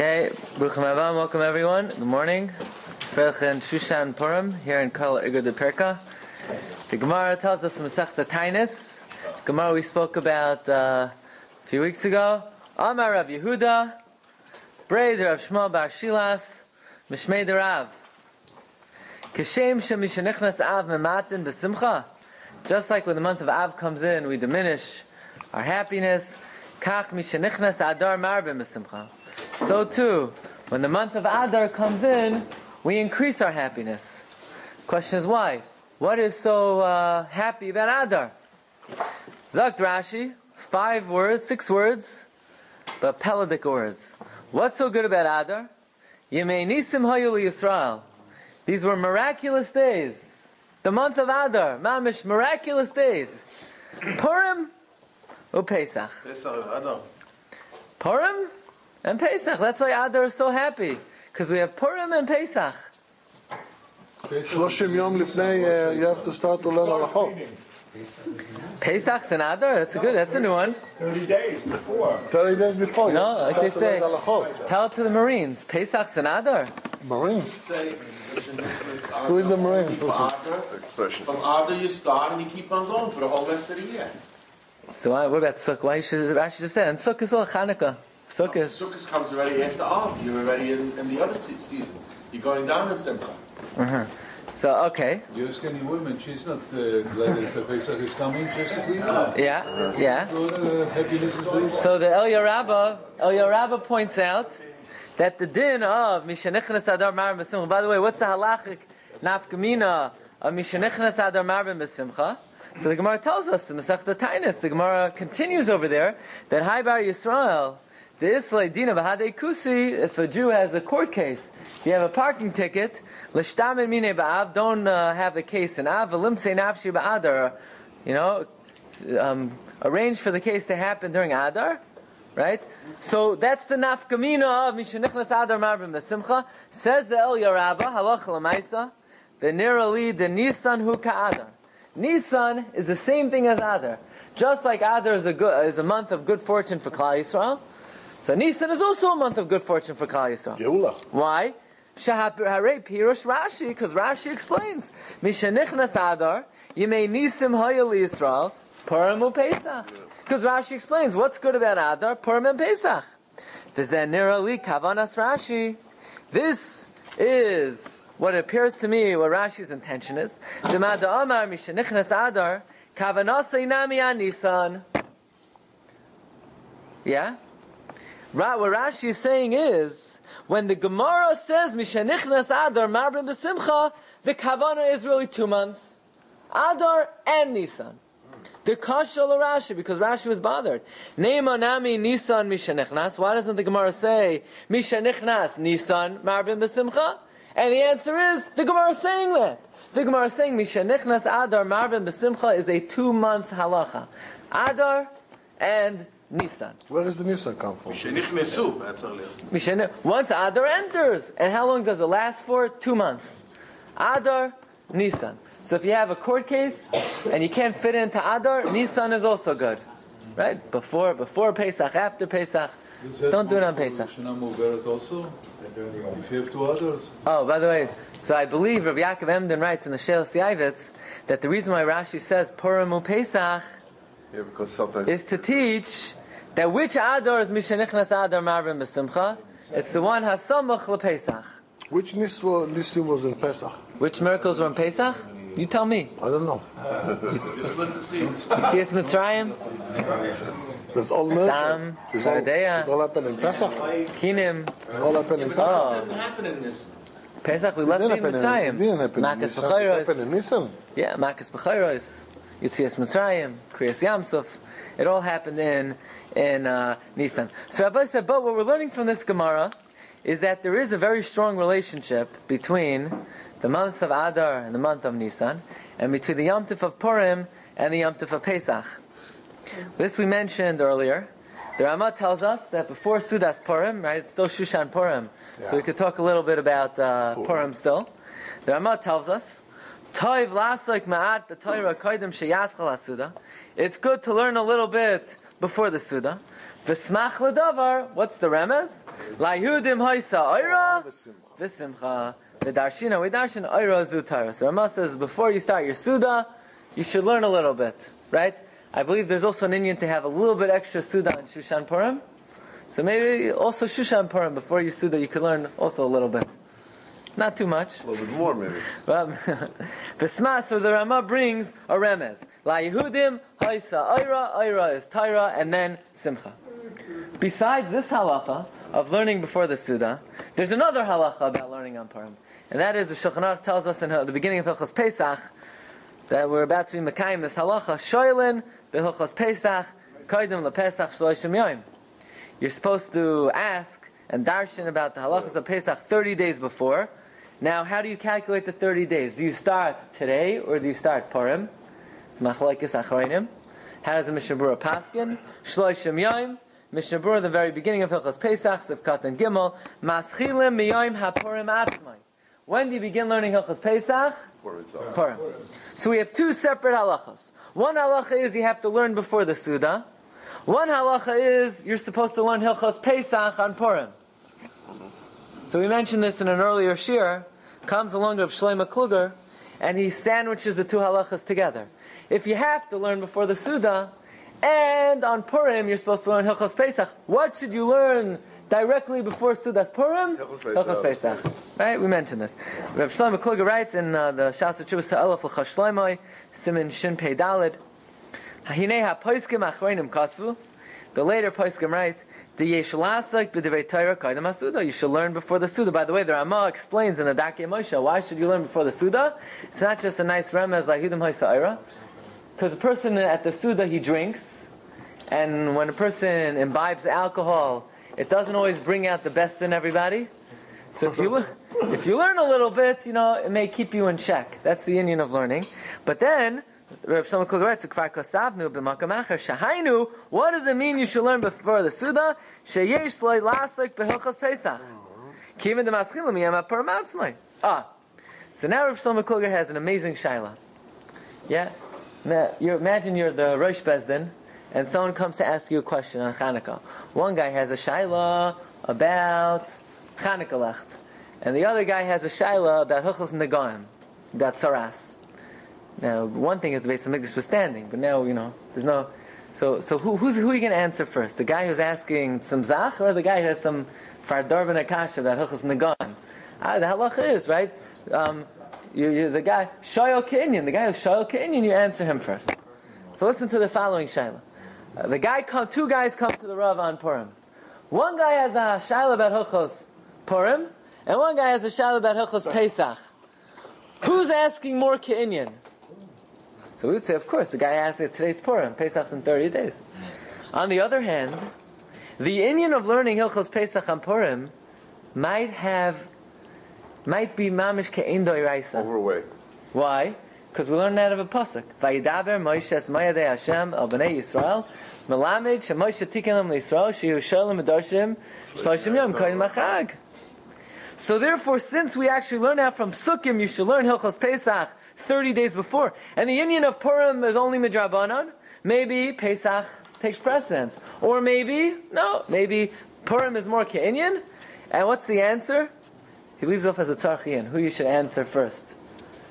Okay, Bruchim Abba, welcome everyone. Good morning. Felchen Shushan Purim here in Kol Igor de Perka. The Gemara tells us Masechta Tainis. Gemara we spoke about uh, a few weeks ago. Amar Rav Yehuda, Braid Rav Shmuel Bar Shilas, Mishmei de Rav. Kishem Shemishanichnas Av Mematin Besimcha. Just like when the month of Av comes in, we diminish our happiness. Kach Mishanichnas Adar Marbim Besimcha. So too, when the month of Adar comes in, we increase our happiness. Question is why? What is so uh, happy about Adar? Zakt Rashi, five words, six words, but pelodic words. What's so good about Adar? Yemei Nisim Hayul Yisrael. These were miraculous days. The month of Adar, Mamish, miraculous days. Purim or Pesach? Adar. Purim and Pesach. That's why Adar is so happy. Because we have Purim and Pesach. 30 יום לפני, uh, you have to start to learn הלכות. Pesach's and Adar? That's a good, that's a new one. 30 days before. 30 days before, you No, have to like start they to learn say. הלכות. Tell it to the Marines. Pesach's and Adar. Marines. Who is the Marine? From Adar, from Adar you start and you keep on going for the whole rest of the year. So why, what about Sukkot? Why should Rashi just say? And Sukkot is all Chanukah. Sukkot. is- Sukkot comes already after Av. You're already in, in the other se- season. You're going down in Simcha. So okay, You ask any woman, she's not uh, glad that the Pesach is coming, basically. Yeah, yeah. Uh, happiness is. So the Eliyah Rabbah, Eliyah Rabbah points out that the din of Mishanichnas Adar Marbim Besimcha. By the way, what's the halachic nafkamina of Mishanichnas Adar Marbim Besimcha? So the Gemara tells us the Masechta Tainis. The Gemara continues over there that Hai Bar Yisrael, Kusi. If a Jew has a court case, if you have a parking ticket, don't uh, have the case in av. You know, um, arrange for the case to happen during Adar, right? So that's the nafkamina of Mishanichnas Adar Marbim Besimcha. Says the Eliyah Rabbah, halach lamaisa, the nirali the Nisan hu ka'adar. Nisan is the same thing as Adar. Just like Adar is a, good, is a month of good fortune for Klal Yisrael, so Nisan is also a month of good fortune for Kal Yisrael. Geula. Why? Pirush Rashi, because Rashi explains, Mishanichnas Adar, Yimei Nisim Hayel Yisrael, Purim Pesach. Because Rashi explains, what's good about Adar, Purim and Pesach. V'zenira li kavanas Rashi. This is what appears to me what Rashi's intention is. Demada Amar Mishanichnas Adar, Kavanas Einami Nisan. Yeah? Ra- what Rashi is saying is, when the Gemara says Mishanichnas Adar Marbim B'Simcha, the Kavana is really two months. Adar and Nisan. The Kasha Rashi, because Rashi was bothered. Neima Nami Nisan Mishanichnas. Why doesn't the Gemara say Mishanichnas Nisan Marbim B'Simcha? And the answer is, the Gemara is saying that. The Gemara is saying Mishanichnas Adar Marbim B'Simcha is a two months halacha. Adar and Nisan. Where does the Nisan come from? Shenichnesu, that's all. Mishnah, once Adar enters, and how long does it last for? Two months. Adar, Nisan. So if you have a court case and you can't fit into Adar, Nisan is also good, right? Before before Pesach, after Pesach. Don't do it on work for Pesach. Shana Muberet also? If you have two others? Oh, by the way, so I believe Rabbi Yaakov Emden writes in the She'elas Yaavetz that the reason why Rashi says Purim Pesach Yeah, because sometimes is to teach that which Adar is Mishanichnas Adar Marvin B'Simcha. It's the one Hasamach LePesach. Which Nis wa- Nisim was in Pesach? Which miracles were in Pesach? You tell me. I don't know. You split the seeds. Yitzias Mitzrayim, Does all miracles? Dam, Does all- Sardeya. It all happened in Pesach? Kinim, All happened in Pesach? Oh. It didn't happen in this. Pesach, we It left in happen in, it Mitzrayim. didn't happen in Makas Nisan. It happened in B'chayros. Nisan. Yeah, Makas B'chayros. Yitzias Mitzrayim, Kriyas Yamsuf. It all happened in, in uh, Nisan. So Rabbi said, but what we're learning from this Gemara is that there is a very strong relationship between the months of Adar and the month of Nisan, and between the Yom Tif of Purim and the Yom Tif of Pesach. This we mentioned earlier. The Rama tells us that before Sudas Purim, right, it's still Shushan Purim, so we could talk a little bit about uh, Purim still. The Rama tells us, Toiv lasoik ma'at b'toira koidim sheyaschal hasuda. It's good to learn a little bit before the Suda. V'smach ledavar, what's the remez? La'ihudim hoisa oira, v'simcha. The darshina, we darshan oira zutara. So Rama says, before you start your Suda, you should learn a little bit, right? I believe there's also an Indian to have a little bit extra Suda in Shushan Purim. So maybe also Shushan Purim, before you Suda, you could learn also a little bit. Not too much. A little bit more, maybe. Well, Vesma, so the Rama brings a remez. La Yehudim, Haisa, Aira, Aira is Taira, and then Simcha. Besides this halacha of learning before the Suda, there's another halacha about learning on Purim. And that is the Shulchan Aruch tells us in uh, the beginning of Hilchos Pesach that we're about to be Mekayim this halacha, Shoylin, Behilchos Pesach, Kaidim LePesach Shloishim Yoim. You're supposed to ask and darshan about the halachas of Pesach 30 days before. Now, how do you calculate the 30 days? Do you start today or do you start Purim? It's Machlaikis Achroinim. How does the Mishnah Berurah paskin? Shloishim Yoim. Mishnah Berurah, the very beginning of Hilchas Pesach, Sivkat and Gimel, Maschilim Miyoim HaPurim Atzmai. When do you begin learning Hilchas Pesach? Purim. So we have two separate halachas. One halacha is you have to learn before the Suda. One halacha is you're supposed to learn Hilchas Pesach on Purim. So we mentioned this in an earlier shir. Comes along of Shlomo Kluger, and he sandwiches the two halachas together. If you have to learn before the Suda, and on Purim you're supposed to learn Hilchas Pesach, what should you learn directly before Sudas Purim? Hilchos Pesach. Right? We mentioned this. Rav Shlomo Kluger writes in uh, the Shas Chuvas Ha'elef L'chash Shloimoi, Simin Shin Pei Dalid, Hinei ha'poiskim achroinim kasvu. The later poiskim write, You should learn before the suda. By the way, the Rama explains in the Darkei Moshe why should you learn before the suda? It's not just a nice remez like hidim ha'isa'ira, because the person at the suda he drinks, and when a person imbibes alcohol, it doesn't always bring out the best in everybody. So if you if you learn a little bit, you know it may keep you in check. That's the union of learning. But then Rav Shlomo Kluger writes, "Kfar kosavnu b'makam acher shahainu." What does it mean you should learn before the Suda? Sheyesh loy lasik behilchas Pesach. Kivin de maschilim yama paramatzmai. Ah, so now Rav Shlomo Kluger has an amazing shaila. Yeah, you imagine you're the Rosh Bezdin, and someone comes to ask you a question on Hanukkah. One guy has a shaila about Hanukkah lecht, and the other guy has a shaila about Hilchos Negaim, about Saras. Now, one thing is the base of Mikdash was standing, but now, you know, there's no. So, so who, who's, who are you going to answer first? The guy who's asking some Zach, or the guy who has some Fardarvan Akasha about Hilchas Nagan? Ah, the halacha is, right? Um, you, you, the guy, Shoyal Kenyan, the guy who's Shoyal Kenyan, you answer him first. So listen to the following Shaila. Uh, the guy come, two guys come to the Rav on Purim. One guy has a Shaila about Hilchos Purim, and one guy has a Shaila about Hilchos Pesach. Who's asking more Kenyan? So we would say, of course, the guy asking today's Purim, Pesach's in 30 days. On the other hand, the Indian of learning Hilchos Pesach on Purim might have, might be mamish ke'en doiraisa. Overweight. Why? Because we learn that of a pasuk. Vayidaber Moshe es mayadei Hashem el bnei Yisrael melamed shemoshe tiken lam Yisrael shehu shalom shloshim yom koyin machag. So therefore, since we actually learn that from Sukkim, you should learn Hilchos Pesach 30 days before. And the Indian of Purim is only Midrabanan. Maybe Pesach takes precedence. Or maybe, no, maybe Purim is more Ke'inyan. And what's the answer? He leaves off as a Tzarchian, who you should answer first.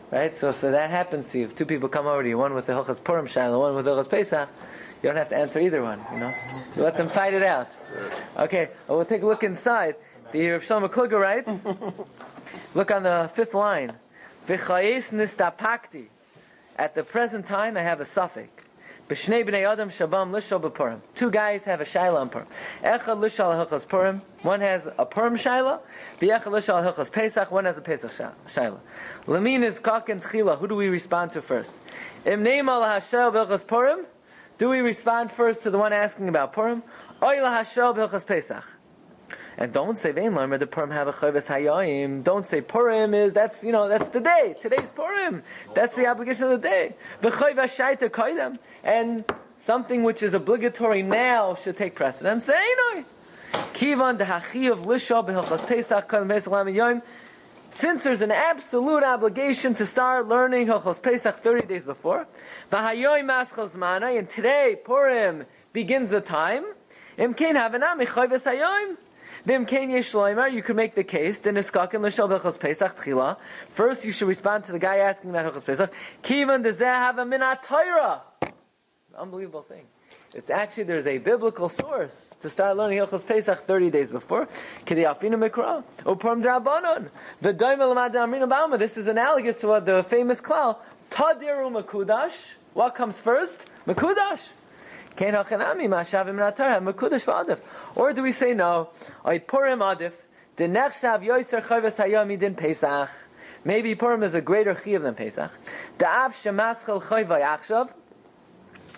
Right? So if that happens to you, if two people come over to you, one with the Hilchas Purim Shiloh, one with the Hilchas Pesach, you don't have to answer either one, you know? You let them fight it out. Okay, well, we'll take a look inside. The Rav Shlomo Kluger writes, look on the fifth line. V'chayes nistapakti. At the present time, I have a suffix. B'shnei b'nei adam shabam lishal b'purim. Two guys have a shaila on purim. Echad lishal hilchas purim. One has a purim shaila. V'echad lishal hilchas pesach. One has a pesach sha- shaila. Lamin is kak and tchila. Who do we respond to first? Im neim al hashel b'ilchas purim. Do we respond first to the one asking about purim? Oy la hashel b'ilchas pesach. And don't say Vein Lamer the Purim have a chayvus hayayim. Don't say Purim is that's you know that's the day. Today's Purim. That's the obligation of the day. Shaita kaidem. And something which is obligatory now should take precedence. Say no. Kivan dehachi of lisha behilchas Pesach kaidem Pesach yom. Since there's an absolute obligation to start learning Hilchos Pesach 30 days before, and today, Purim, begins the time. You can make the case. First, you should respond to the guy asking about b'chos pesach. Have a? Unbelievable thing. It's actually, there's a biblical source to start learning Hilchos Pesach 30 days before. The. This is analogous to what the famous klal. Tadiru. What comes first? Makudash. Or do we say no? I Purim adif. The nechshav yoiser chayvus hayom din Pesach. Maybe Purim is a greater chiv than Pesach. Da'av shemaschel chayvay achshav.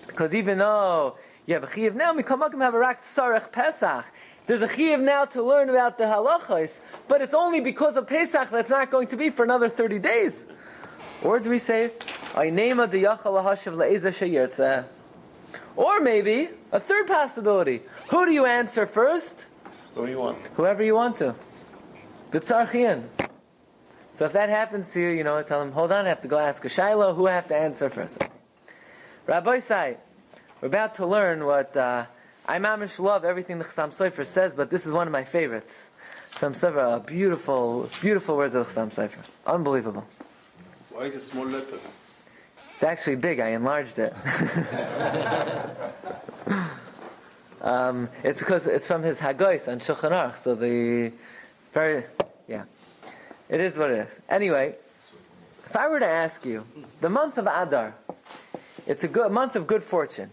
Because even though you have a chiv now, mikamakam have a rak sarach Pesach. There's a chiv now to learn about the halachos, but it's only because of Pesach that's not going to be for another 30 days. Or do we say, I name a diyachal lahashav le'eza sheyirtzeh. Or maybe a third possibility. Who do you answer first? What do you want? Whoever you want to. The tzarchian. So if that happens to you, you know, tell him, hold on, I have to go ask a shiloh. Who I have to answer first? Rabbi Sai, we're about to learn what uh, I mamish love everything the Chassam Sofer says, but this is one of my favorites. Chassam Sofer, beautiful, beautiful words of Chassam Sofer. Unbelievable. Why is it small letters? It's actually big. I enlarged it. um, it's because it's from his Hagois on Shulchan Aruch. So the very yeah, it is what it is. Anyway, if I were to ask you, the month of Adar, it's a good month of good fortune.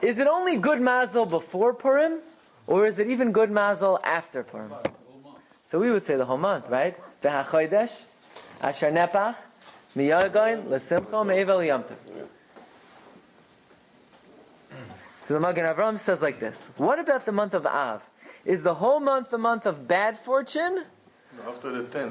Is it only good mazel before Purim, or is it even good mazel after Purim? So we would say the whole month, right? The Hachodesh, Asher Nepach, Miyagain, Lesimcha, Me'evel Yom Tov. So the Magen Avram says like this. What about the month of Av? Is the whole month the month of bad fortune? After the 10.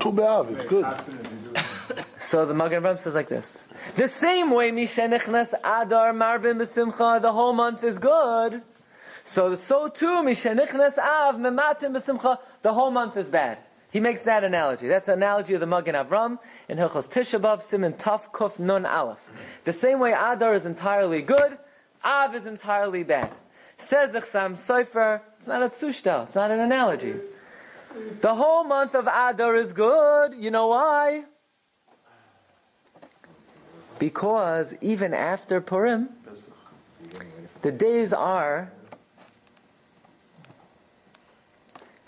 Tu B'Av, it's good. So the Magen Avram says like this. The same way Mishenichnas Adar Marbin B'Simcha, the whole month is good. So so too Mishenichnas Av Mematim B'Simcha, the whole month is bad. He makes that analogy. That's the analogy of the Magen Avram in Hilchos Tisha B'Av Simin Taf Kuf Nun Aleph. The same way Adar is entirely good, Av is entirely bad. Says the Chassam Sofer, it's not a tzushtel, it's not an analogy. The whole month of Adar is good. You know why? Because even after Purim, the days are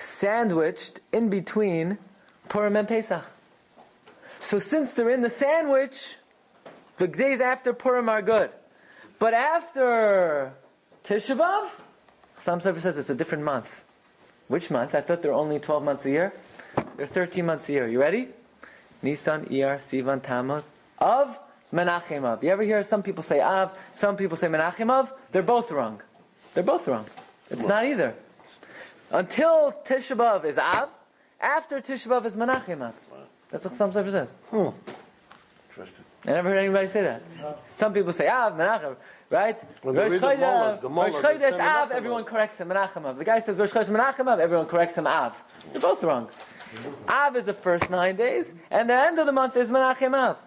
sandwiched in between Purim and Pesach. So since they're in the sandwich, the days after Purim are good. But after Tisha B'Av, Chassam Sofer says it's a different month. Which month? I thought there are only 12 months a year. There are 13 months a year. You ready? Nisan, Iyar, Sivan, Tammuz, Av, Menachem Av. You ever hear some people say Av, some people say Menachem Av? They're both wrong. They're both wrong. It's not either. Until Tisha B'Av is Av, after Tisha B'Av is Menachem Av. That's what Chassam Sofer says. Hmm. Interesting. I never heard anybody say that. Some people say Av, Menachem, right? When they Rosh read the Mullah, Chodesh, Rosh Chodesh Av, everyone corrects him Menachem Av. The guy says Rosh Chodesh Menachem Av, everyone corrects him Av. They're both wrong. Av is the first nine days, and the end of the month is Menachem Av.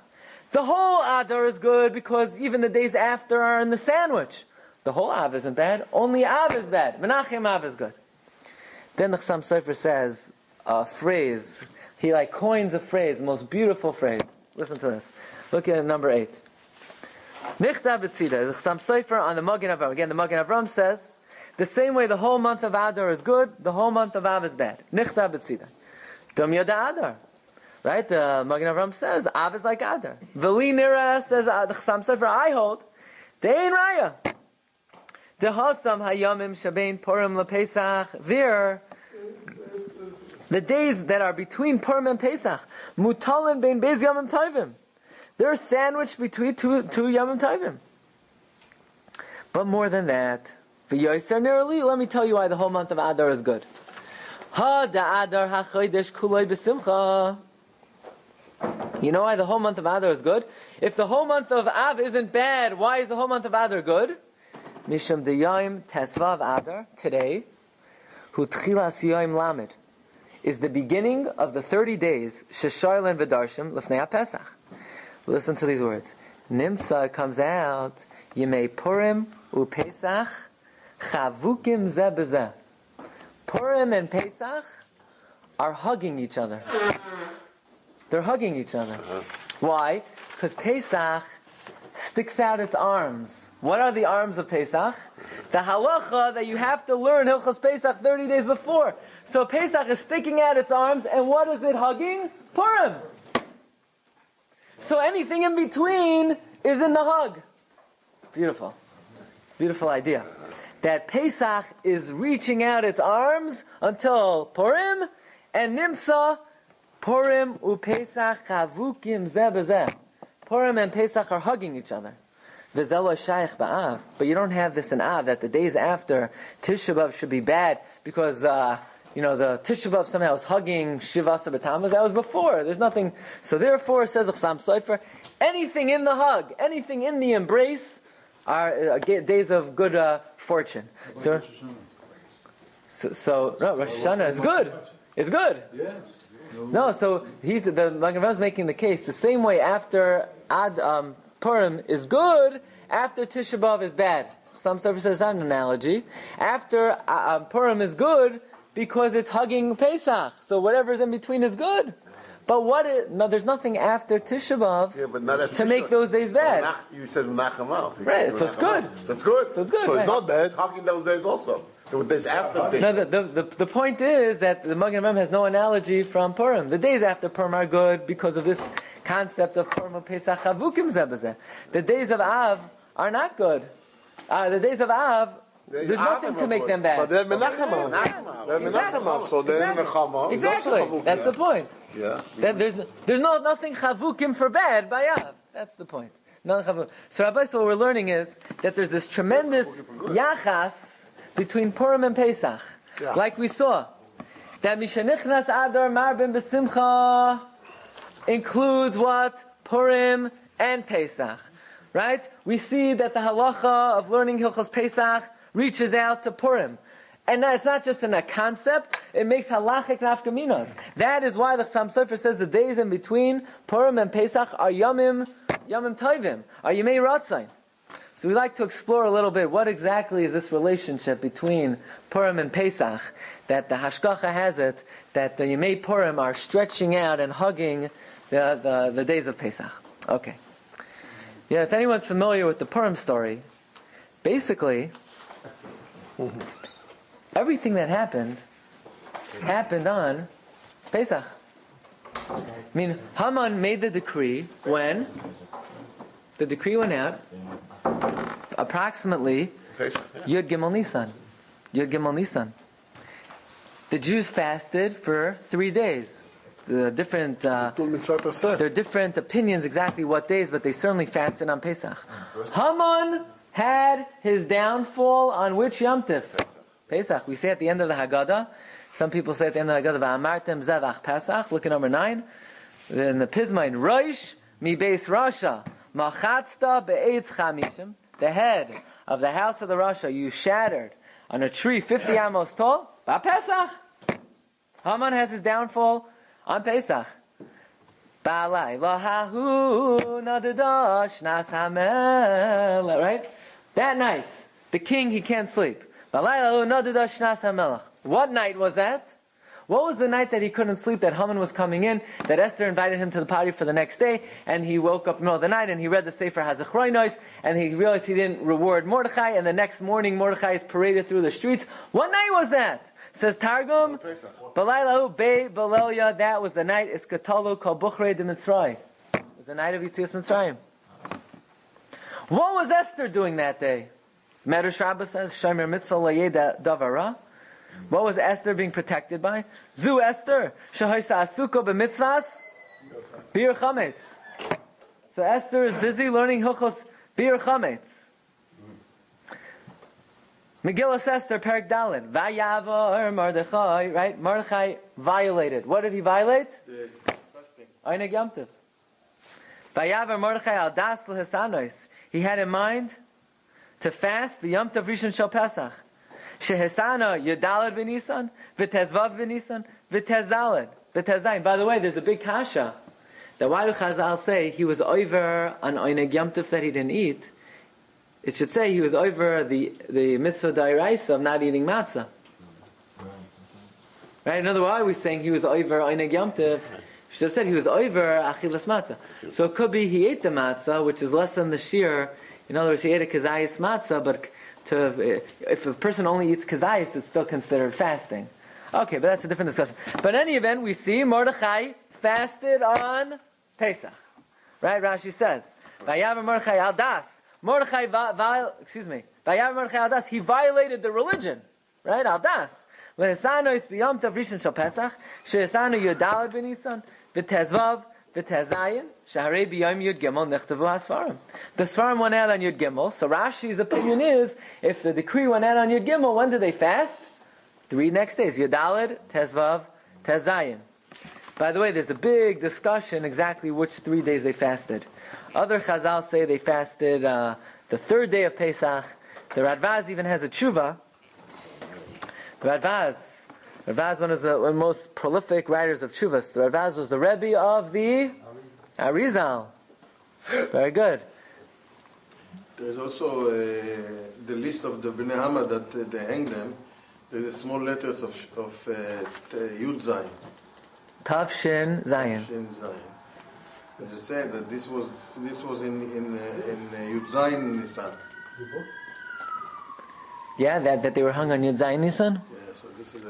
The whole Adar is good because even the days after are in the sandwich. The whole Av isn't bad, only Av is bad. Menachem Av is good. Then the Chassam Sofer says a phrase. He like coins a phrase, most beautiful phrase. Listen to this. Look at number eight. Nichta b'tzida. The Chassam Sofer on the Magen Avram. Again, the Magen Avram says the same way the whole month of Adar is good, the whole month of Av is bad. Nichta b'tzida. Dum yada Adar. Right? The Magen Avram says Av is like Adar. Veli nira says uh, the Chassam Sofer I hold. Dein raya. The Hasam Hayamim Shabein Purim LePesach Vir. The days that are between Purim and Pesach, Mutalim Bein Bez Yamim Tovim. They're sandwiched between two, two Yamim Tovim. But more than that, V'yoyser Nirali, let me tell you why the whole month of Adar is good. Ha da Adar HaChodesh Kuloi B'Simcha. You know why the whole month of Adar is good? If the whole month of Av isn't bad, why is the whole month of Adar good? Misham Deyaim Tesvav Adar, today, Hu Tchilas Yoim Lamed, is the beginning of the 30 days, Sheshoyl and V'darshim, Lefnei Pesach. Listen to these words. Nimsa comes out, Yemei Purim uPesach chavukim ze b'zeh. Purim and Pesach are hugging each other. They're hugging each other. Uh-huh. Why? Because Pesach sticks out its arms. What are the arms of Pesach? The halacha that you have to learn Hilchos Pesach 30 days before. So Pesach is sticking out its arms, and what is it hugging? Purim. So anything in between is in the hug. Beautiful. Beautiful idea. That Pesach is reaching out its arms until Purim, and Nimsa, Purim uPesach chavukim zeh b'zeh. Purim and Pesach are hugging each other. V'zelo shaykh ba'av. But you don't have this in Av, that the days after Tisha B'Av should be bad because, uh, you know, the Tisha B'Av somehow is hugging Shivasa B'Tammuz. That was before. There's nothing. So therefore, says Chasam Sofer, anything in the hug, anything in the embrace are uh, days of good uh, fortune. So, so, so, no, Rosh Hashanah is good. It's good. Yes. No, so he's the Magen is making the case the same way after Ad um, Purim is good, after Tisha B'av is bad. Chassam Sofer says an analogy. After uh, um, Purim is good because it's hugging Pesach, so whatever's in between is good. But what? Is, no, there's nothing after Tisha B'av Yeah, but not at to make those days bad. You said Menachem Right, so it's good. So it's good. So it's good, So it's not bad. It's hugging those days also. The days after. No, the, the, the, the point is that the Magen Avraham has no analogy from Purim. The days after Purim are good because of this concept of Purim Pesach Chavukim Zebazeh. The days of Av are not good. Uh, the days of Av, there's nothing to make them But bad. they're Menachem Av. They're Menachem Av. So then, Menachem also Exactly. That's the point. Yeah. That there's there's no nothing chavukim for bad by Av. That's the point. None. So Rabbi, so what we're learning is that there's this tremendous yachas between Purim and Pesach, Yeah. like we saw. That Mishanichnas Adar Marbin Besimcha includes what Purim and Pesach, right? We see that the halacha of learning Hilchos Pesach reaches out to Purim. And it's not just in a concept, it makes halachic nafkaminos. That is why the Chassam Sofer says the days in between Purim and Pesach are yamim, yamim tovim, are yamei ratzain. So we like to explore a little bit what exactly is this relationship between Purim and Pesach, that the Hashgacha has it, that the Yemei Purim are stretching out and hugging the, the, the days of Pesach. Okay. Yeah, if anyone's familiar with the Purim story, basically, everything that happened happened on Pesach. I mean, Haman made the decree when the decree went out approximately Yud Gimel Nisan. Yud Gimel Nisan. The Jews fasted for three days. The different, uh, Tul Mitzvot Aseh. there are different opinions exactly what days, but they certainly fasted on Pesach. Haman had his downfall on which Yom Tif? Pesach. We say at the end of the Haggadah. Some people say at the end of the Haggadah, "Va'amartem zavach Pesach." Look at number nine. In the Pismain, Roish mi beis Rasha machatzta be'etz chamishim. The head of the house of the Rasha you shattered on a tree fifty amos tall. Ba Pesach. Haman has his downfall on Pesach. Right? That night, the king, he can't sleep. What night was that? What was the night that he couldn't sleep, that Haman was coming in, that Esther invited him to the party for the next day, and he woke up in the middle of the night and he read the Sefer Hazachroinos, and he realized he didn't reward Mordechai, and the next morning Mordechai is paraded through the streets. What night was that? Says Targum, Balaylahu Be Balelia, that was the night, Iskatalu Kol Buchrei de Mitzray. It was the night of Yitzias Mitzrayim. What was Esther doing that day? Medrash Rabbah says, Shomer Mitzvah Layeh Davara. What was Esther being protected by? Zu Esther, Shahoisa Asuko b'mitzvahs, Bir Chametz. So Esther is busy learning Hilchos Bir Chametz. Megillah Esther, Perik Dalin. Vayavar Mordechai, right? Mordechai violated. What did he violate? Einig Yamtiv. Vayavar Mordechai al das. He had in mind to fast b'Yom Tov Rishon Shel Pesach. Shehesana Yudalad b'Nisan, v'Tezvav b'Nisan, v'Tezalad, v'Tezayin. By the way, there's a big kasha. That why do Chazal say he was over Einig Yom that he didn't eat? it should say he was over the, the mitzvah dairaisa of not eating matzah. Right? In other words, why are saying he was over Tov? Should have said he was over Achilas Matzah. So it could be he ate the matzah, which is less than the shear. In other words, he ate a kazayas matzah, but to, if a person only eats kazayas, it's still considered fasting. Okay, but that's a different discussion. But in any event, we see Mordechai fasted on Pesach. Right? Rashi says, Vayav Mordechai al das. Mordechai, va, excuse me, Vayav Mordechai al das. He violated the religion. Right? Al das. Le'esano is biyom tav rishon shal Pesach. She'esano yudalad b'nisan. V'tezvav. V'tezayin. Shaharei biyom yud gimel nechtevu hasfarim. The svarim went out on yud gimel. So Rashi's opinion is, if the decree went out on yud gimel, when did they fast? Three next days. Yudalad, Tezvav, Tezayin. By the way, there's a big discussion exactly which three days they fasted. Other Chazal say they fasted uh, the third day of Pesach. The Radvaz even has a tshuva. The Radvaz, Radvaz one of the one of the most prolific writers of tshuvas. The Radvaz was the Rebbe of the Arizal. Very good. There's also uh, the list of the Bnei Hama that uh, they hang them. There's the small letters of, of uh, t- Yud Zayin. Tav Shin Zayin. Shin Zayin. And they said that this was this was in in uh, in uh, Yud Zayin Nisan. Yeah, that, that they were hung on Yud Zayin Nisan. Yeah,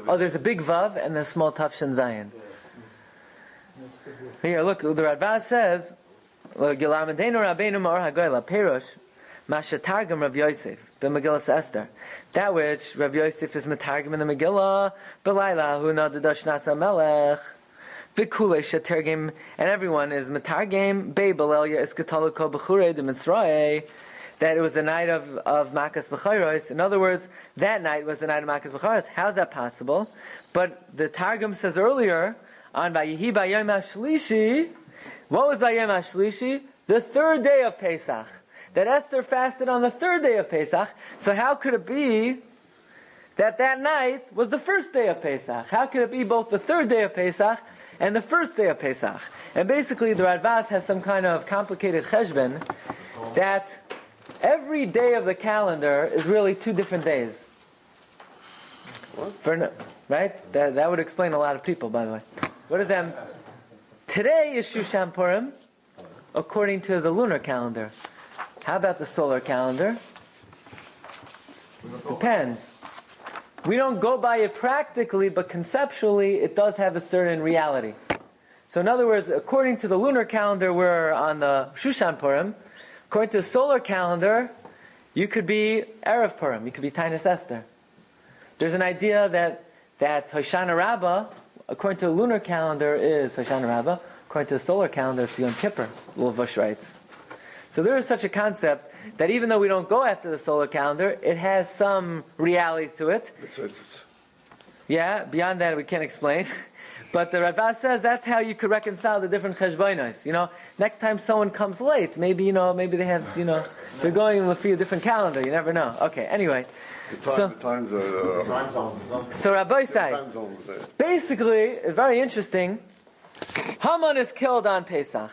Oh, there's a big Vav and a small Tav Shin Zayin. Here, look, the Radvaz says, "Gilamadenu Rabbeinu Ma'or Hagoyla Perush Masha Targum Rav Yosef b'Megillas Esther." That which Rav Yosef is Matargum in the Megillah, Belaila Hu Nadadosh Nasa Melech. V'kulei shetergim, and everyone is metargim beibel elya eskatoloko b'chure de mitzrae, that it was the night of, of Makas B'chayros. In other words, that night was the night of Makas B'chayros. How's that possible? But the Targum says earlier, on Vayihi Bayom HaShlishi, what was Bayom HaShlishi? The third day of Pesach. That Esther fasted on the third day of Pesach. So how could it be that that night was the first day of Pesach. How could it be both the third day of Pesach and the first day of Pesach? And basically, the Radvaz has some kind of complicated cheshbon that every day of the calendar is really two different days. For, right? That, that would explain a lot of people, by the way. What is that? Today is Shushan Purim, according to the lunar calendar. How about the solar calendar? Depends. We don't go by it practically, but conceptually, it does have a certain reality. So, in other words, according to the lunar calendar, we're on the Shushan Purim. According to the solar calendar, you could be Erev Purim, you could be Tainus Esther. There's an idea that, that Hoshana Rabbah, according to the lunar calendar, is Hoshana Rabbah. According to the solar calendar, it's Yom Kippur, Levush writes. So there is such a concept that even though we don't go after the solar calendar, it has some reality to it. Yeah, beyond that we can't explain. But the Rava says that's how you could reconcile the different cheshbonos. You know, next time someone comes late, maybe you know, maybe they have, you know, they're going with a different calendar. You never know. Okay. Anyway, the, time, So- the times are. Uh, Time zones or something. so Rabbi say time zones there. basically very interesting. Haman is killed on Pesach.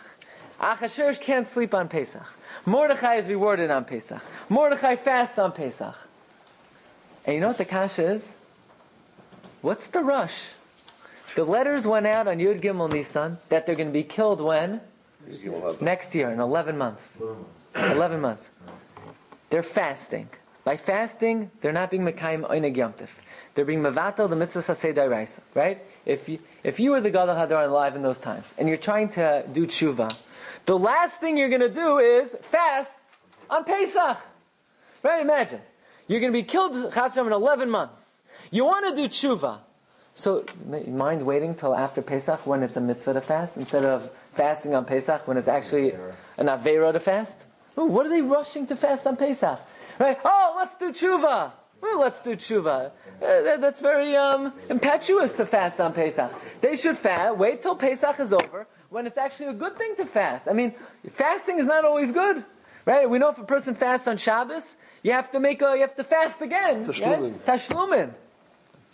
Achashverosh can't sleep on Pesach. Mordechai is rewarded on Pesach. Mordechai fasts on Pesach. And you know what the kasha is? What's the rush? The letters went out on Yud Gimel Nisan that they're going to be killed when? You will have- Next year, in 11 months. 11 months. They're fasting. By fasting, they're not being Mekayim Oineg Yomtiv. They're being Mavatal the mitzvah Sasei Dairaisa, right? If you, if you were the Gadol Hadar alive in those times, and you're trying to do tshuva, the last thing you're going to do is fast on Pesach. Right? Imagine. You're going to be killed Chas in 11 months. You want to do tshuva. So, mind waiting till after Pesach when it's a mitzvah to fast instead of fasting on Pesach when it's actually an avera to fast? Ooh, what are they rushing to fast on Pesach? Right? Oh, let's do tshuva. Well, let's do tshuva. Uh, that- that's very um, impetuous to fast on Pesach. They should fast. Wait till Pesach is over when it's actually a good thing to fast. I mean, fasting is not always good, right? We know if a person fasts on Shabbos, you have to make a, you have to fast again. Tashlumin. Right? Tashlumin.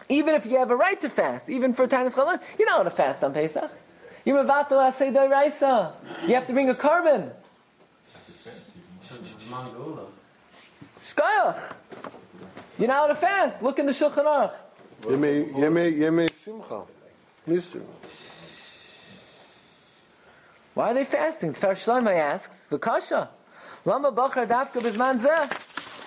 Even if you have a right to fast, even for Tanis Chalan, you don't want to fast on Pesach. You're Mavato Asay Raisa. You have to bring a carbon. Shkoyach. You're not allowed to fast. Look in the Shulchan Aruch. Yemei, Yemei, Yemei Simcha. Nisim. Why are they fasting? Tfer Shlomo asks, V'kasha. Lama bachar dafka bizman zeh.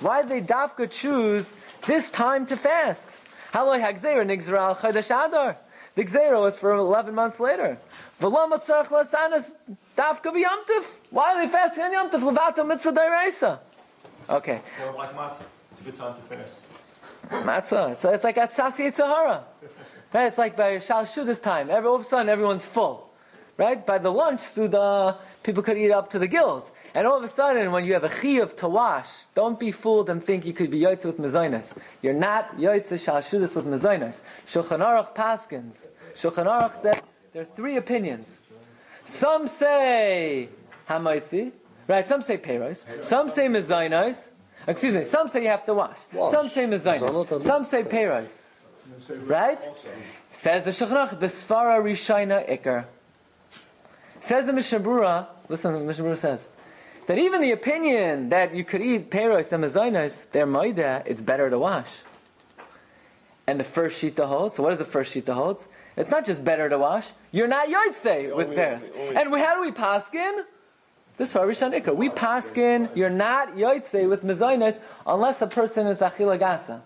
Why did they dafka choose this time to fast? Haloi hagzera nigzera al chodesh adar. The gzera was for 11 months later. V'lama tzarech lasanas dafka b'yamtiv. Why are they fasting on yamtiv? Levata mitzvah dairaisa. Okay. Or like matzah. It's a good time to fast. Matzah. It's, it's like Atzasi Yitzhahara. Right? It's like by Shal this time. Every, all of a sudden, everyone's full. Right? By the lunch, Suda, people could eat up to the gills. And all of a sudden, when you have a chiyuv to wash, don't be fooled and think you could be yotze with mezainas. You're not yotze shashudis with mezainas. Shulchan Aruch Paskins. Shulchan Aruch says there are three opinions. Some say hamaitzi, right? Some say peiros. Some say mezainos. Excuse me. Some say you have to wash. Wash. Some say mezainos. Some say peiros. Right? Says the Shulchan Aruch, the Sfara Rishina Iker. Says the Mishnah Berurah, listen to what Mishnah Berurah says, that even the opinion that you could eat peiros and mezainos, they're maida, it's better to wash. And the first sheet shita holds. So what does the first sheet shita holds? It's not just better to wash. You're not yotzei with peiros. And we, how do we paskin? This is Rishon. We paskin, you're not yotzei with mezainos unless a person is achila gasa.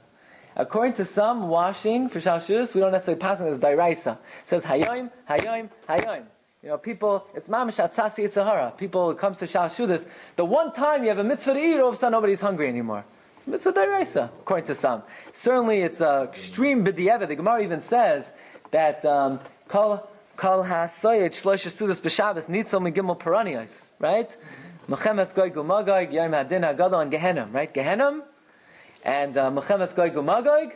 According to some, washing for shalshus, we don't necessarily pass it as dairaisa. It says hayom, hayom, hayom. You know, people, it's mamish atzasi yitzhahara. People, it comes to shalshudis, the one time you have a mitzvah to eat, all of a sudden nobody's hungry anymore. Mitzvah dairaisa, according to some. Certainly, it's a extreme b'di'evet. The Gemara even says that um, kol kol hasayit shlosh sudas b'shabbos nitzel migimel peranios, right? Mechemes goy gumagog yom hadin hagadol and Gehenim, right? Gehenim and uh, Mechemes Goy Gumagog,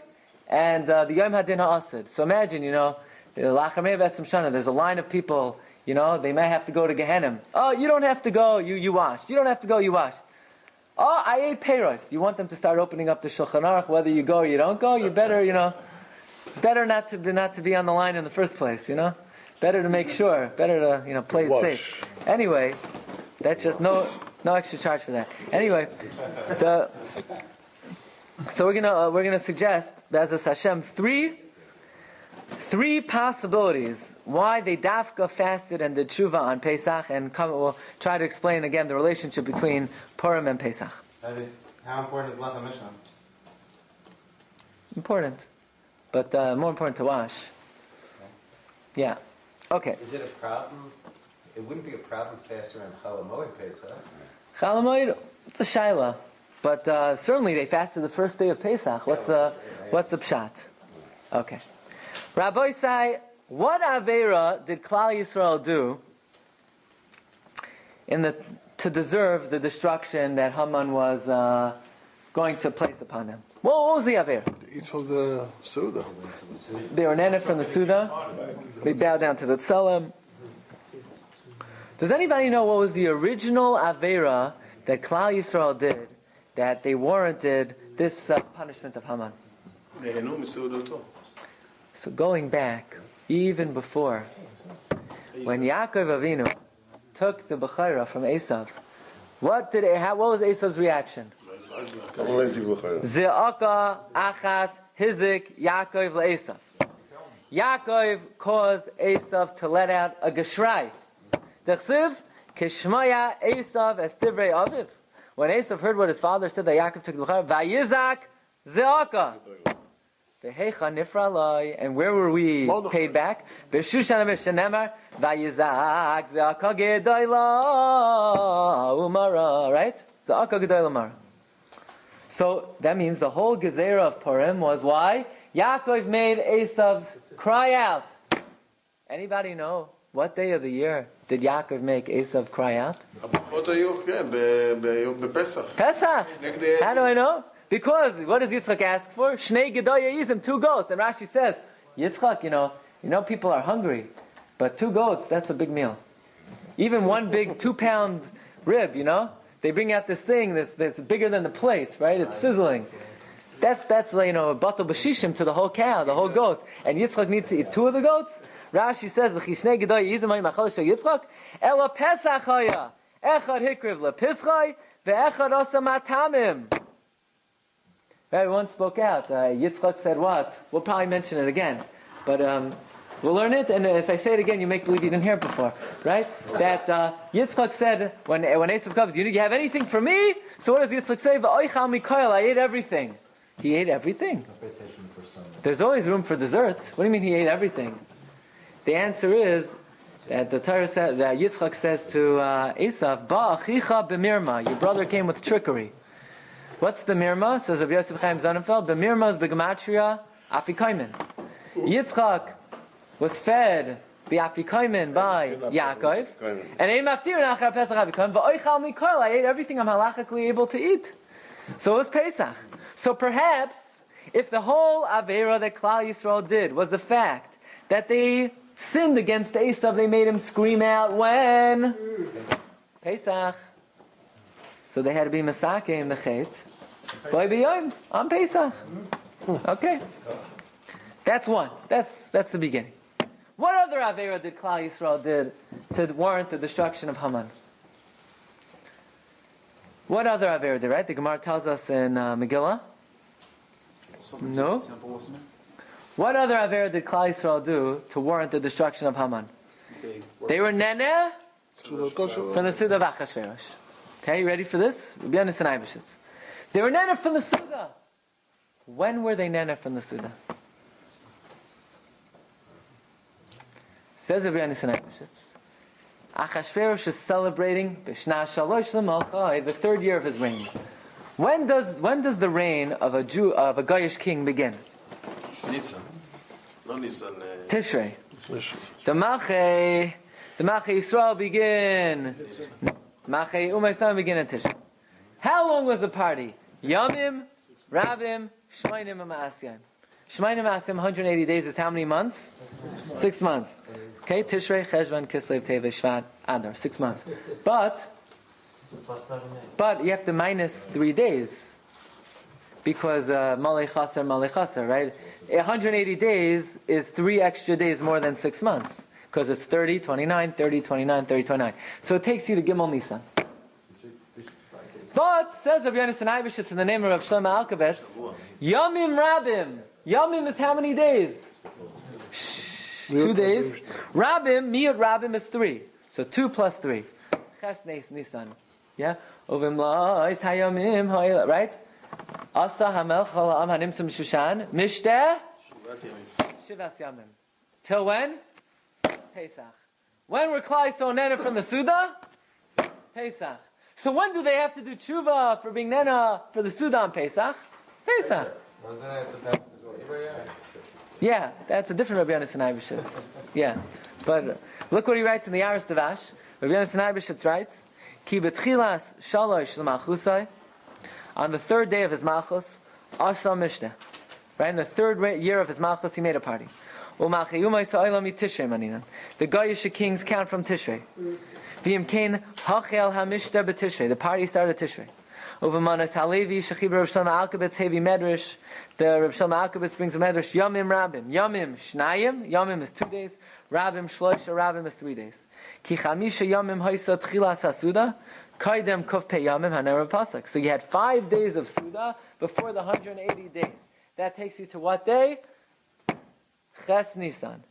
and uh, the Yom Hadin Ha'asid. So imagine, you know, the Lachamei Vesim Shana, there's a line of people, you know, they may have to go to Gehenim. Oh, you don't have to go, you, you wash. You don't have to go, you wash. Oh, I ate peiros. You want them to start opening up the Shulchan Aruch, whether you go or you don't go, you better, you know, it's better not to be, not to be on the line in the first place, you know? Better to make sure, better to, you know, play it safe. Anyway, that's just no, no extra charge for that. Anyway, the, so we're gonna uh, we're gonna suggest Bezos Hashem three three possibilities why they dafka fasted and did tshuva on Pesach, and come, we'll try to explain again the relationship between Purim and Pesach. How important is Lechem Mishnah? Important, but uh, more important to wash. Yeah. Okay. Is it a problem? It wouldn't be a problem faster on Chalamoid Pesach. Chalamoid, it's a shaila, but uh, certainly they fasted the first day of Pesach. What's the what's the pshat? Okay, Rabbi Sai, what Avera did Klal Yisrael do in the, to deserve the destruction that Haman was uh, going to place upon them? What, was the Avera? Each of the Suda. They were nana from the Suda. They bowed down to the Tselem. Does anybody know what was the original Avera that Klal Yisrael did that they warranted this uh, punishment of Haman? So going back, even before, when Yaakov Avinu took the Bechira from Esav, what did how, what was Esav's reaction? Ze'aka achas hizik Yaakov le'esav. Yaakov caused Esav to let out a geshrai. Dechsiv kishmaya Esav es divrei aviv. When Esav heard what his father said that Yaakov took the bechar, vayizak ze'aka. Behecha nifralai, and where were we paid back? Beshushan b'shenemar vayizak zeaka gedayla umara, right? Zeaka gedayla umara. So that means the whole gezerah of Purim was why Yaakov made Esav cry out. Anybody know what day of the year did Yaakov make Esav cry out? Pesach. Pesach. How do I know? Because what does Yitzchak ask for? Shnei Yizim, two goats. And Rashi says, Yitzchak, you know, you know people are hungry, but two goats, that's a big meal. Even one big two pound rib, you know? They bring out this thing that's, that's bigger than the plate, right? It's sizzling. That's, that's you know, a batal bashishim to the whole cow, the whole goat. And Yitzchak needs to eat two of the goats? Rashi says, V'chishnei Gedoya Yizim ha'im achal shel Yitzchak, ela pesach haya, echad hikriv lepischai, ve'echad asa matamim. Right, one spoke out. Uh, Yitzchak said what? We'll probably mention it again, but um, we'll learn it. And if I say it again, you make believe you didn't hear it before, right? That uh, Yitzchak said when when Esav comes, do you have anything for me? So what does Yitzchak say? I ate everything. He ate everything. There's always room for dessert. What do you mean he ate everything? The answer is that the Torah says that Yitzchak says to uh, Esav, "Ba achicha b'mirma." Your brother came with trickery. What's the mirma? Says Rabbi Yosef Chaim Zonenfeld. The mirma is begematria afikaimen. Yitzchak was fed the afikaimen by Yaakov, and ein maftir nachar Pesach afikaimen. Va'oichal mikol. I ate everything I'm halachically able to eat. So it was Pesach. So perhaps if the whole avera that Klal Yisrael did was the fact that they sinned against Esav, they made him scream out when Pesach. So they had to be masake in the chet. Boy b'yom on Pesach. Okay, that's one. That's that's the beginning. What other avera did Klal Yisrael did to warrant the destruction of Haman? What other avera did? Right, the Gemara tells us in uh, Megillah. No. What other avera did Klal Yisrael do to warrant the destruction of Haman? They were nene from the Suda of Achashverosh. Okay, you ready for this? Rabbi Yonasan Eibeshitz. They were nana from the Suda. When were they nana from the Suda? Says Rabbi Yonasan Eibeshitz. Achashverosh is celebrating Bishna Shalosh L'Malchai, the third year of his reign. When does when does the reign of a Jew of a Goyish king begin? Nissan. No Nissan. Uh, Tishrei. The Mache, the Mache Yisrael begin. Mache Umaysan begin in Tishrei. How long was the party? Yamim, Rabim, Shmainim, and Ma'asyim. Shmainim, Ma'asyim, 180 days is how many months? Six months. Okay, Tishrei, Cheshvan, Kislev, Teves, Shvat, Adar, six months. But, but you have to minus three days. Because uh, Malay Chaser, Malay Chaser, right? 180 days is three extra days more than six months. Because it's 30, 29, 30, 29, 30, 29. So it takes you to Gimel Nisan. But, says Rabbi Yonasan Eibeshitz in the name of Rav Shlomo Alkabetz, Yamim Rabim. Yamim is how many days? Two days. Rabim, Miyot Rabim is three. So two plus three. Ches Nes Nisan. Yeah? Ovim La'is Hayamim Ha'ila. Right? Asa Hamelch Ha'am Hanimtzum Shushan. Mishteh? Shivas Yamim. Till when? Pesach. When were Klai so nena from the Suda? Pesach. So when do they have to do tshuva for being nena for the Suda on Pesach? Pesach. Wasn't it the best? Yeah, that's a different Rabbi Yonasan Eibeshitz. Yeah. But uh, look what he writes in the Aris Devash. Rabbi Yonasan Eibeshitz writes, Ki betchilas shalosh l'malchusai, on the third day of his malchus, asa mishnah. Right, in the third year of his malchus, he made a party. The Goyish kings count from Tishrei. The party started Tishrei. Uvamanas Halevi Shechibra Rav Shlomo Alkabetz Hevi Medrash. The Rav Shlomo Alkabetz brings a Medrash Yamim Rabim. Yamim Shnayim. Yamim is two days. Rabim Shloisha Rabim is three days. Ki Chamisha Yamim Haisa Tchilas Hasuda. Kaidem Kuf Pe Yamim Hanera Pasuk. So you had five days of Suda before the 180 days. That takes you to what day? Ches Nisan.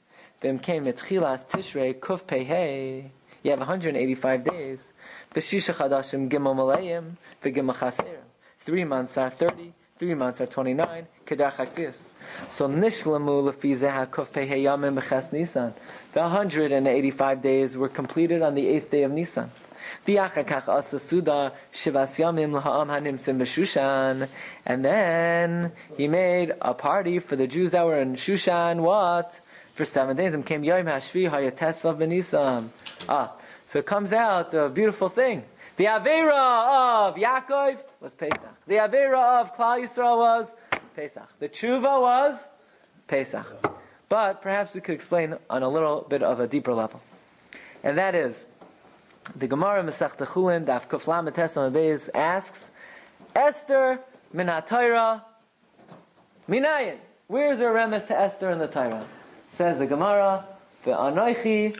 Then came Tchilas Tishrei Kuf Pe Hey. You have 185 days. B'shisha chadashim gimel malayim v'gimel chaserim. Three months are 30, three months are 29, kedach. So nishlamu lefi zeh hakuf pehei yamim b'ches Nisan. The 185 days were completed on the eighth day of Nisan. And then he made a party for the Jews that were in Shushan. What? For seven days. Ah. So it comes out a beautiful thing. The Avera of Yaakov was Pesach. The Avera of Klal Yisrael was Pesach. The Tshuva was Pesach. But perhaps we could explain on a little bit of a deeper level. And that is, the Gemara Masech Chulin, Daf Kuflam Tesam Beis asks, Esther min HaTorah minayin. Where's the remes to Esther in the Torah? Says the Gemara, the Anoichi.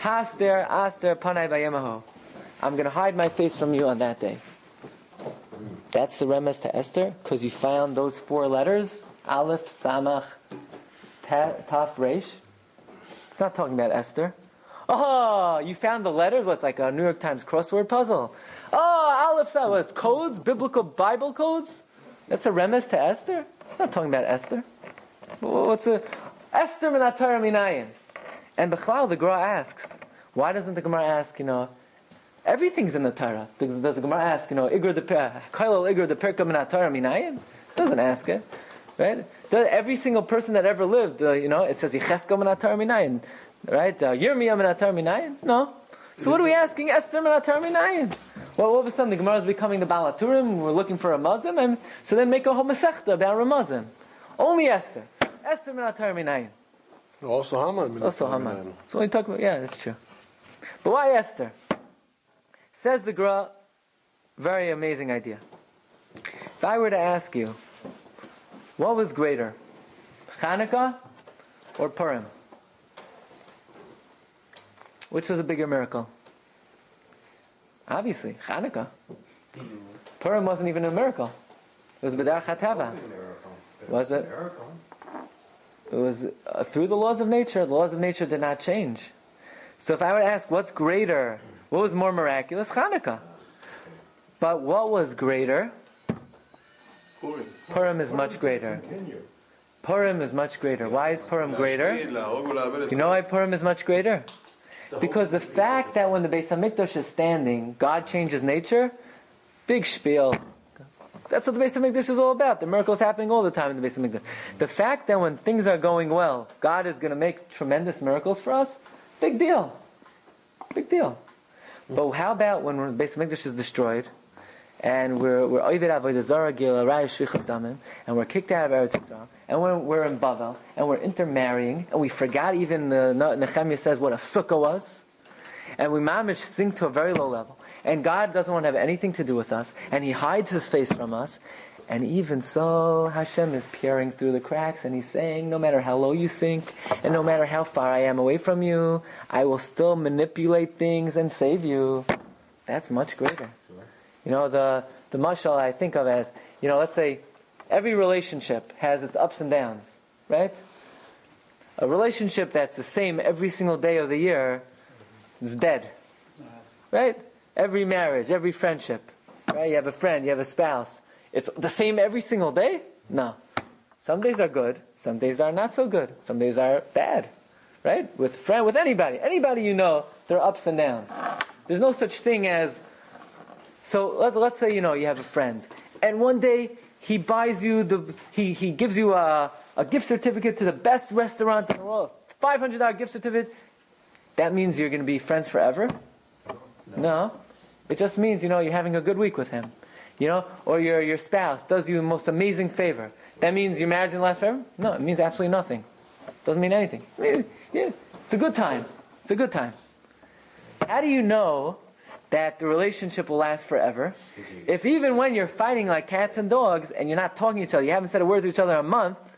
Haster, Aster, Panay Bayemaho. I'm going to hide my face from you on that day. That's the remes to Esther because you found those four letters Aleph, Samach, Taf, Resh. It's not talking about Esther. Oh, you found the letters? What's like a New York Times crossword puzzle? Oh, Aleph, Samach. What, it's codes? Biblical Bible codes? That's a remes to Esther? It's not talking about Esther. What's a Esther minatar minayin? And Bechlal, the Gemara asks, why doesn't the Gemara ask, you know, everything's in the Torah? Does, does the Gemara ask, you know, Igor the Kailal Igor the Perka minatar minayin? Doesn't ask it, right? Every single person that ever lived, uh, you know, it says Yicheska minatar minayin, right? Uh, Yirmiyah minatar minayin? No. So what are we asking? Esther minatar minayin? Well, all of a sudden the Gemara is becoming the Baal HaTurim. We're looking for a Muslim, and so then make a whole Masechta about Ramazim. Only Esther. Esther minatar minayin. Also Haman. Also Haman. So we talk about, yeah, that's true. But why Esther? Says the Gra, very amazing idea. If I were to ask you, what was greater, Hanukkah or Purim? Which was a bigger miracle? Obviously, Hanukkah. Purim wasn't even a miracle. It was B'dar Chatava. Was it? It was uh, through the laws of nature. The laws of nature did not change. So if I were to ask, what's greater? What was more miraculous? Hanukkah. But what was greater? Purim. Purim is much greater. Purim is much greater. Why is Purim greater? You know why Purim is much greater? Because the fact that when the Beis Hamikdash is standing, God changes nature, big spiel. That's what the Beis Hamikdash is all about. The miracles happening all the time in the Beis Hamikdash. The fact that when things are going well, God is going to make tremendous miracles for us, big deal. Big deal. But how about when the Beis Hamikdash is destroyed, and we're we're Avodah Zarah Gil Damim, and we're kicked out of Eretz Yisrael, and we're, we're in Bavel, and we're intermarrying, and we forgot even the Nehemiah says what a sukkah was, and we mamish sink to a very low level, and God doesn't want to have anything to do with us, and He hides His face from us, and even so, Hashem is peering through the cracks, and He's saying, no matter how low you sink, and no matter how far I am away from you, I will still manipulate things and save you. That's much greater. You know, the, the mashal I think of as, you know, let's say every relationship has its ups and downs, right? A relationship that's the same every single day of the year is dead, right? Every marriage, every friendship, right? You have a friend, you have a spouse. It's the same every single day? No. Some days are good, some days are not so good, some days are bad, right? With friend, with anybody, anybody you know, there are ups and downs. There's no such thing as so let's, let's say you know you have a friend, and one day he buys you the he, he gives you a, a gift certificate to the best restaurant in the world, five hundred dollar gift certificate. That means you're going to be friends forever? No. It just means you know you're having a good week with him, you know, or your your spouse does you the most amazing favor. That means your marriage will last forever? No, it means absolutely nothing. Doesn't mean anything. I mean, yeah, it's a good time. It's a good time. How do you know that the relationship will last forever. Mm-hmm. If even when you're fighting like cats and dogs and you're not talking to each other, you haven't said a word to each other in a month,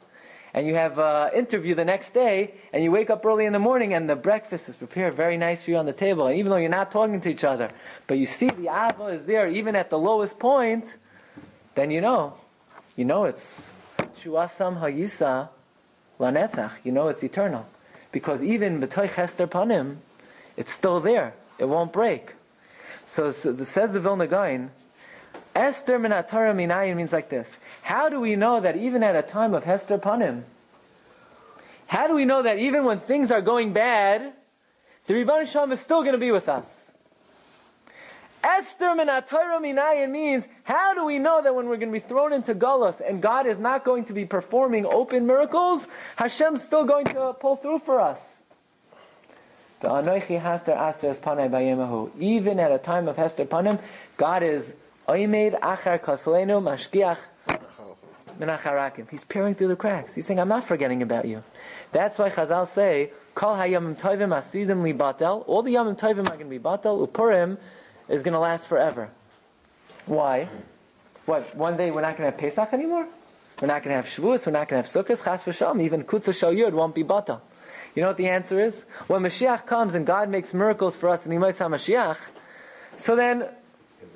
and you have an interview the next day, and you wake up early in the morning and the breakfast is prepared very nice for you on the table, and even though you're not talking to each other, but you see the ava is there even at the lowest point, then you know, you know it's shuasam hayisa lanetzach. You know it's eternal, because even b'toich hester panim, it's still there. It won't break. So, so says the Vilna Gaon, Esther minatara minayin means like this. How do we know that even at a time of Hester Panim, how do we know that even when things are going bad, the Ribbono Shel Olam is still going to be with us? Esther minatara minayin means how do we know that when we're going to be thrown into Gullus and God is not going to be performing open miracles, Hashem's still going to pull through for us? The Anoichi Haster Aster Panai Bayemahu. Even at a time of Hester Panim, God is Oimed Achar Kaslenu Mashkiach Menacharakim. He's peering through the cracks. He's saying, I'm not forgetting about you. That's why Chazal say, Kol Hayamim Tovim Asidim Li Batel. All the Yamim Tovim are going to be Batel. Upurim is going to last forever. Why? What? One day we're not going to have Pesach anymore? We're not going to have Shavuos. We're not going to have Sukkot. Chas v'sham. Even Kutzah Shal Yud won't be Batel. You know what the answer is? When Mashiach comes and God makes miracles for us in Imais HaMashiach, so then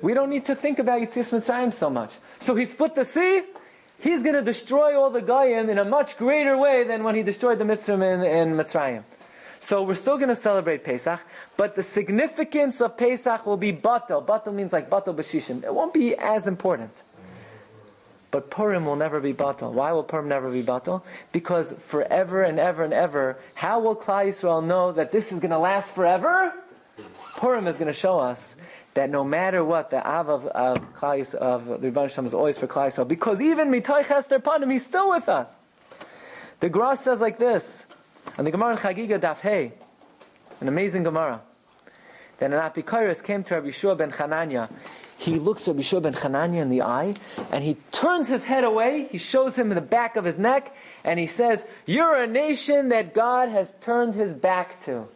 We don't need to think about Yitzias Mitzrayim so much. So he split the sea. He's going to destroy all the Goyim in a much greater way than when he destroyed the Mitzrayim in, in Mitzrayim. So we're still going to celebrate Pesach, but the significance of Pesach will be batel. Batel means like batel b'shishim. It won't be as important. But Purim will never be batel. Why will Purim never be batel? Because forever and ever and ever, how will Klal Yisrael know that this is going to last forever? Purim is going to show us that no matter what, the Av of, of, Yisrael, of the Rebbe Shem is always for Klal Yisrael. Because even Mitoy Chester Panim, he's still with us. The Gra says like this, and the Gemara in Chagiga Daf Hey, an amazing Gemara. Then an Apikoros came to Rabbi Shua ben Chananya. He looks Rabbi Shua ben in the eye, and he turns his head away. He shows him the back of his neck, and he says, "You're a nation that God has turned His back to."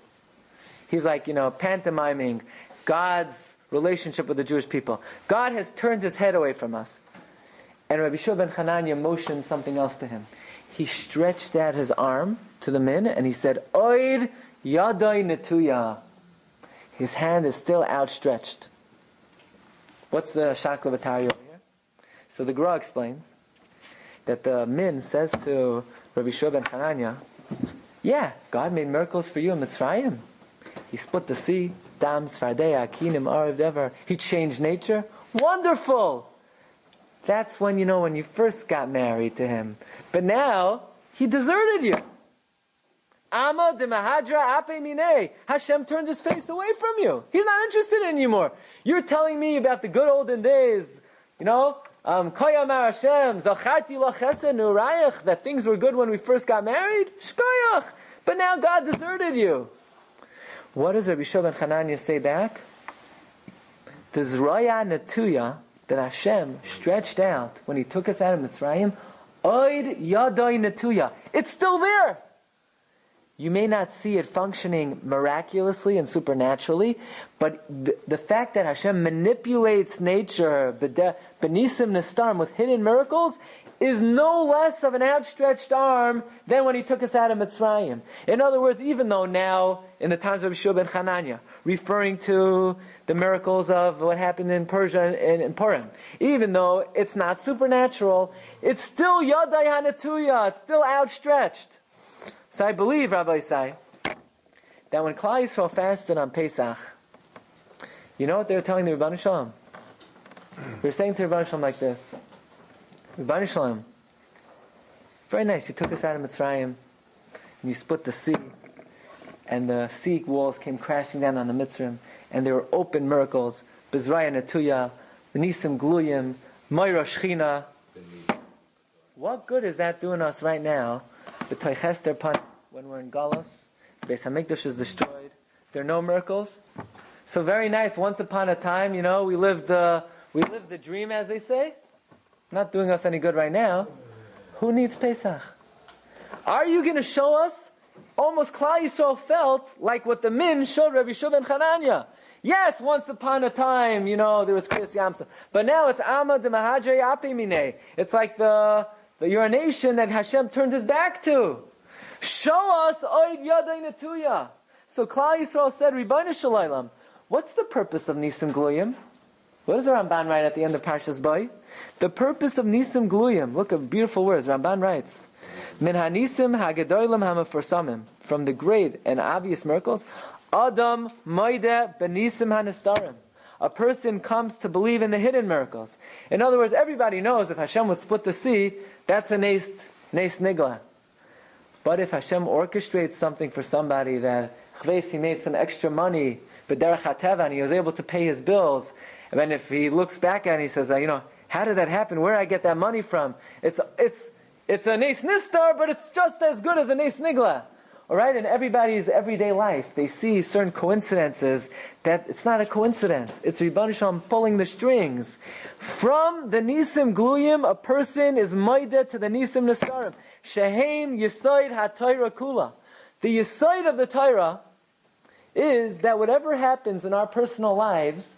He's like, you know, pantomiming God's relationship with the Jewish people. God has turned His head away from us. And Rabbi Shua ben Chananya motioned something else to him. He stretched out his arm to the men, and he said, "Oid yadai netuya." His hand is still outstretched. What's the shakla batari over here? So the Gra explains that the min says to Rabbi Shua ben Chananya, yeah, God made miracles for you in Mitzrayim. He split the sea, dam, svardeya, akinim, arav. He changed nature. Wonderful! That's when, you know, when you first got married to him. But now, he deserted you. Ama de mahadra ape mine. Hashem turned his face away from you. He's not interested anymore. You're telling me about the good olden days, you know, um, that things were good when we first got married? But now God deserted you. What does Rabbi Shua ben Chananya say back? The Zraya Natuya that Hashem stretched out when He took us out of Mitzrayim, Oid Yadai Natuya. It's still there. You may not see it functioning miraculously and supernaturally, but the, the fact that Hashem manipulates nature, benisim nestarm, with hidden miracles, is no less of an outstretched arm than when he took us out of Mitzrayim. In other words, even though now, in the times of Shua ben Chananya, referring to the miracles of what happened in Persia and in Purim, even though it's not supernatural, it's still Yadai Hanatuya, it's still outstretched. So I believe, Rabbi Isai, that when Klal Yisrael fasted on Pesach, you know what they were telling the Ribbono Shel Olam? They were saying to Ribbono Shel Olam like this, Ribbono Shel Olam, very nice, you took us out of Mitzrayim, and you split the sea, and the sea walls came crashing down on the Mitzrayim, and there were open miracles, Bezraya Natuya, Nisim Gluyim, Moira Shechina. What good is that doing us right now when we're in Galos, Beis Hamikdash is destroyed. There are no miracles. So very nice. Once upon a time, you know, we lived the we lived the dream, as they say. Not doing us any good right now. Who needs Pesach? Are you going to show us? Almost Klal Yisrael felt like what the Min showed Rabbi Shua ben Chananya. Yes, once upon a time, you know, there was Kriyas Yamsa. But now it's Amma de Apimine. It's like the the urination that Hashem turned his back to. Show us Oid Yaday Natuya. So Klal Yisrael said, Ribbono Shel Olam, what's the purpose of Nisim Gluyim? What does the Ramban write at the end of Parshas Bay? The purpose of Nisim Gluyim, look at beautiful words, Ramban writes, Min hanisim hagedolim hamaforsamim, from the great and obvious miracles, Adam maide benisim hanistarim a person comes to believe in the hidden miracles. In other words, everybody knows if Hashem would split the sea, that's a nes, nes nigla. But if Hashem orchestrates something for somebody that he made some extra money, but and he was able to pay his bills, and then if he looks back at it, he says, uh, you know, how did that happen? Where did I get that money from? It's, it's, it's a nes nistar, but it's just as good as a nes nigla. All right, in everybody's everyday life, they see certain coincidences that it's not a coincidence. It's Ribbono Shel Olam pulling the strings. From the Nisim Gluyim, a person is maida to the Nisim Nasarim. Shehem Yisoid HaTorah Kula. The Yisoid of the Torah is that whatever happens in our personal lives,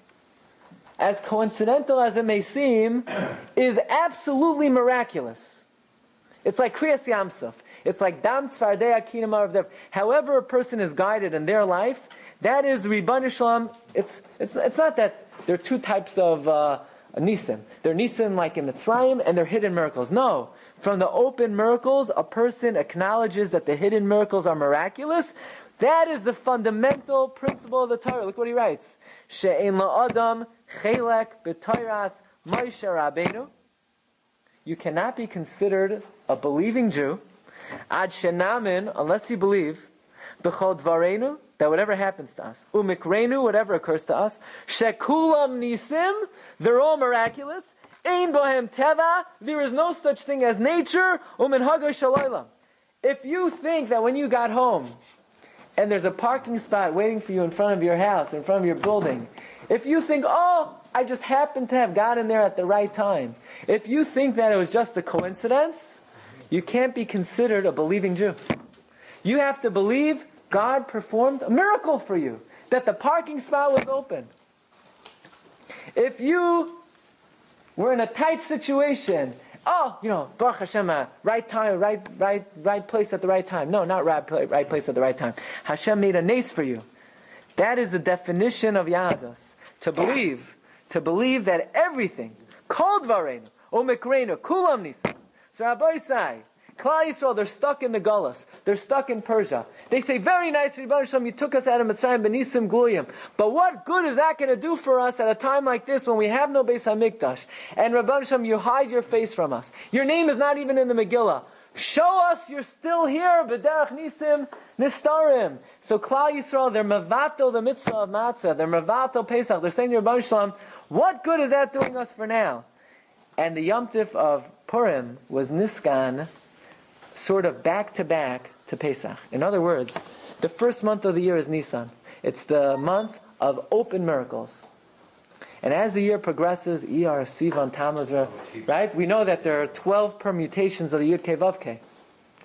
as coincidental as it may seem, is absolutely miraculous. It's like Kriyas Yamsuf. It's like Dam of However a person is guided in their life, that is Ribbon. It's, it's, it's not that there are two types of uh, nisim. They're nisim like in Mitzrayim, and they're hidden miracles. No, from the open miracles, a person acknowledges that the hidden miracles are miraculous. That is the fundamental principle of the Torah. Look what he writes: She'en la'adam chelek b'toras Moshe Rabbeinu. You cannot be considered a believing Jew ad shenamin unless you believe b'chol dvarenu that whatever happens to us, umikrenu, whatever occurs to us, shekulam nisim, they're all miraculous. Ein bohem teva, there is no such thing as nature. Umin shalaylam. If you think that when you got home and there's a parking spot waiting for you in front of your house, in front of your building, if you think, oh, I just happened to have gotten there at the right time, if you think that it was just a coincidence, you can't be considered a believing Jew. You have to believe God performed a miracle for you, that the parking spot was open. If you were in a tight situation, oh, you know, Baruch Hashem, uh, right time, right, right, right place at the right time. No, not right, right place at the right time. Hashem made a nace for you. That is the definition of Yahados. To believe, to believe that everything, called Varenu, Omikreinu, Kulam Nisa. So Rabbi say, Klal Yisrael, they're stuck in the Gullus. They're stuck in Persia. They say, very nice, Rebbe Shalom, you took us out of Mitzrayim, Benisim Gluyim. But what good is that going to do for us at a time like this when we have no Beis HaMikdash? And Rebbe Shalom, you hide your face from us. Your name is not even in the Megillah. Show us you're still here, B'derach Nisim Nistarim. So Klal Yisrael, they're Mavato the mitzvah of Matzah. They're Mavato Pesach. They're saying to Rebbe Shalom, what good is that doing us for now? And the Yom Tif of Purim was Niskan sort of back to back to Pesach. In other words, the first month of the year is Nisan. It's the month of open miracles. And as the year progresses, ER, Sivan, Tammuz, right? We know that there are 12 permutations of the Yud Ke Vav Ke.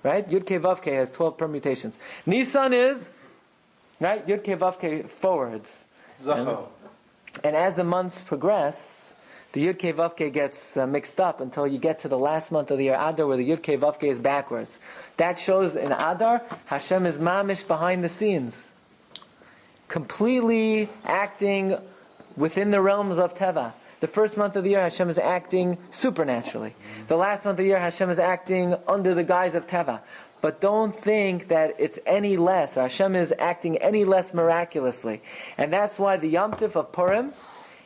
Right? Yud Ke Vav Ke has 12 permutations. Nisan is, right? Yud Ke Vav Ke forwards. Zachar. And as the months progress, the Yud Ke Vav gets uh, mixed up until you get to the last month of the year Adar, where the Yud Ke Vav is backwards. That shows in Adar, Hashem is mamish behind the scenes, completely acting within the realms of Teva. The first month of the year, Hashem is acting supernaturally. The last month of the year, Hashem is acting under the guise of Teva. But don't think that it's any less, or Hashem is acting any less miraculously. And that's why the Yom Tif of Purim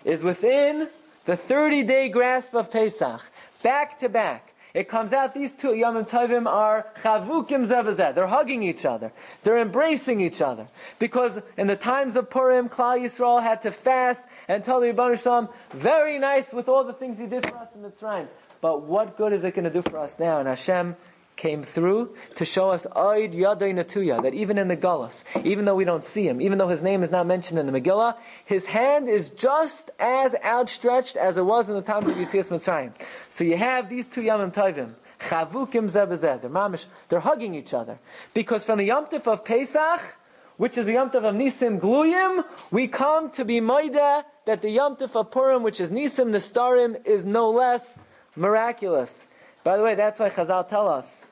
is within the 30 day grasp of Pesach, back to back. It comes out these two Yom Tovim are chavukim zevazeh. They're hugging each other. They're embracing each other. Because in the times of Purim, Klal Yisrael had to fast and tell the Ribbono Shel Olam, very nice with all the things He did for us in the Mitzrayim. But what good is it going to do for us now? And Hashem came through to show us Oid Yadai Natuya, that even in the Gullus, even though we don't see him, even though his name is not mentioned in the Megillah, his hand is just as outstretched as it was in the times of Yitzias Mitzrayim. So you have these two Yamim Tovim, Chavukim Zebezeh, they're mamish, they're hugging each other. Because from the Yom of Pesach, which is the Yom of Nisim Gluyim, we come to be Maida that the Yom of Purim, which is Nisim Nistarim, is no less miraculous. By the way, that's why Chazal tell us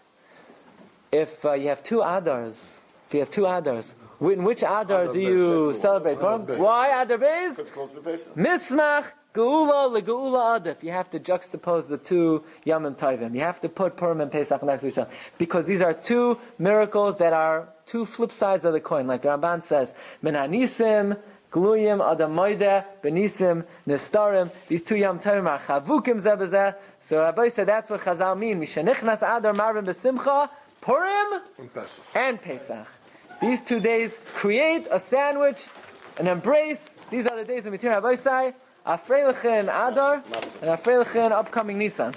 if uh, you have two Adars, if you have two Adars, in which Adar do you celebrate? Purim? Why Adar Beis? It's close to Pesach. Mismach Geula leGeula Adif. You have to juxtapose the two Yamim Tovim. You have to put Purim and Pesach next to each other because these are two miracles that are two flip sides of the coin. Like the Ramban says, Menanisim. Gluyim, Adam Moide, Benisim, Nistarim. These two Yom Tovim are Chavukim Zebezeh. So Rabbi said that's what Chazal mean. Mishanichnas Adar Marbin Besimcha, Purim And Pesach. and Pesach. These two days create a sandwich, an embrace. These are the days of Mitir Rabbi Sai, Afreilichen Adar, and Afreilichen upcoming Nisan.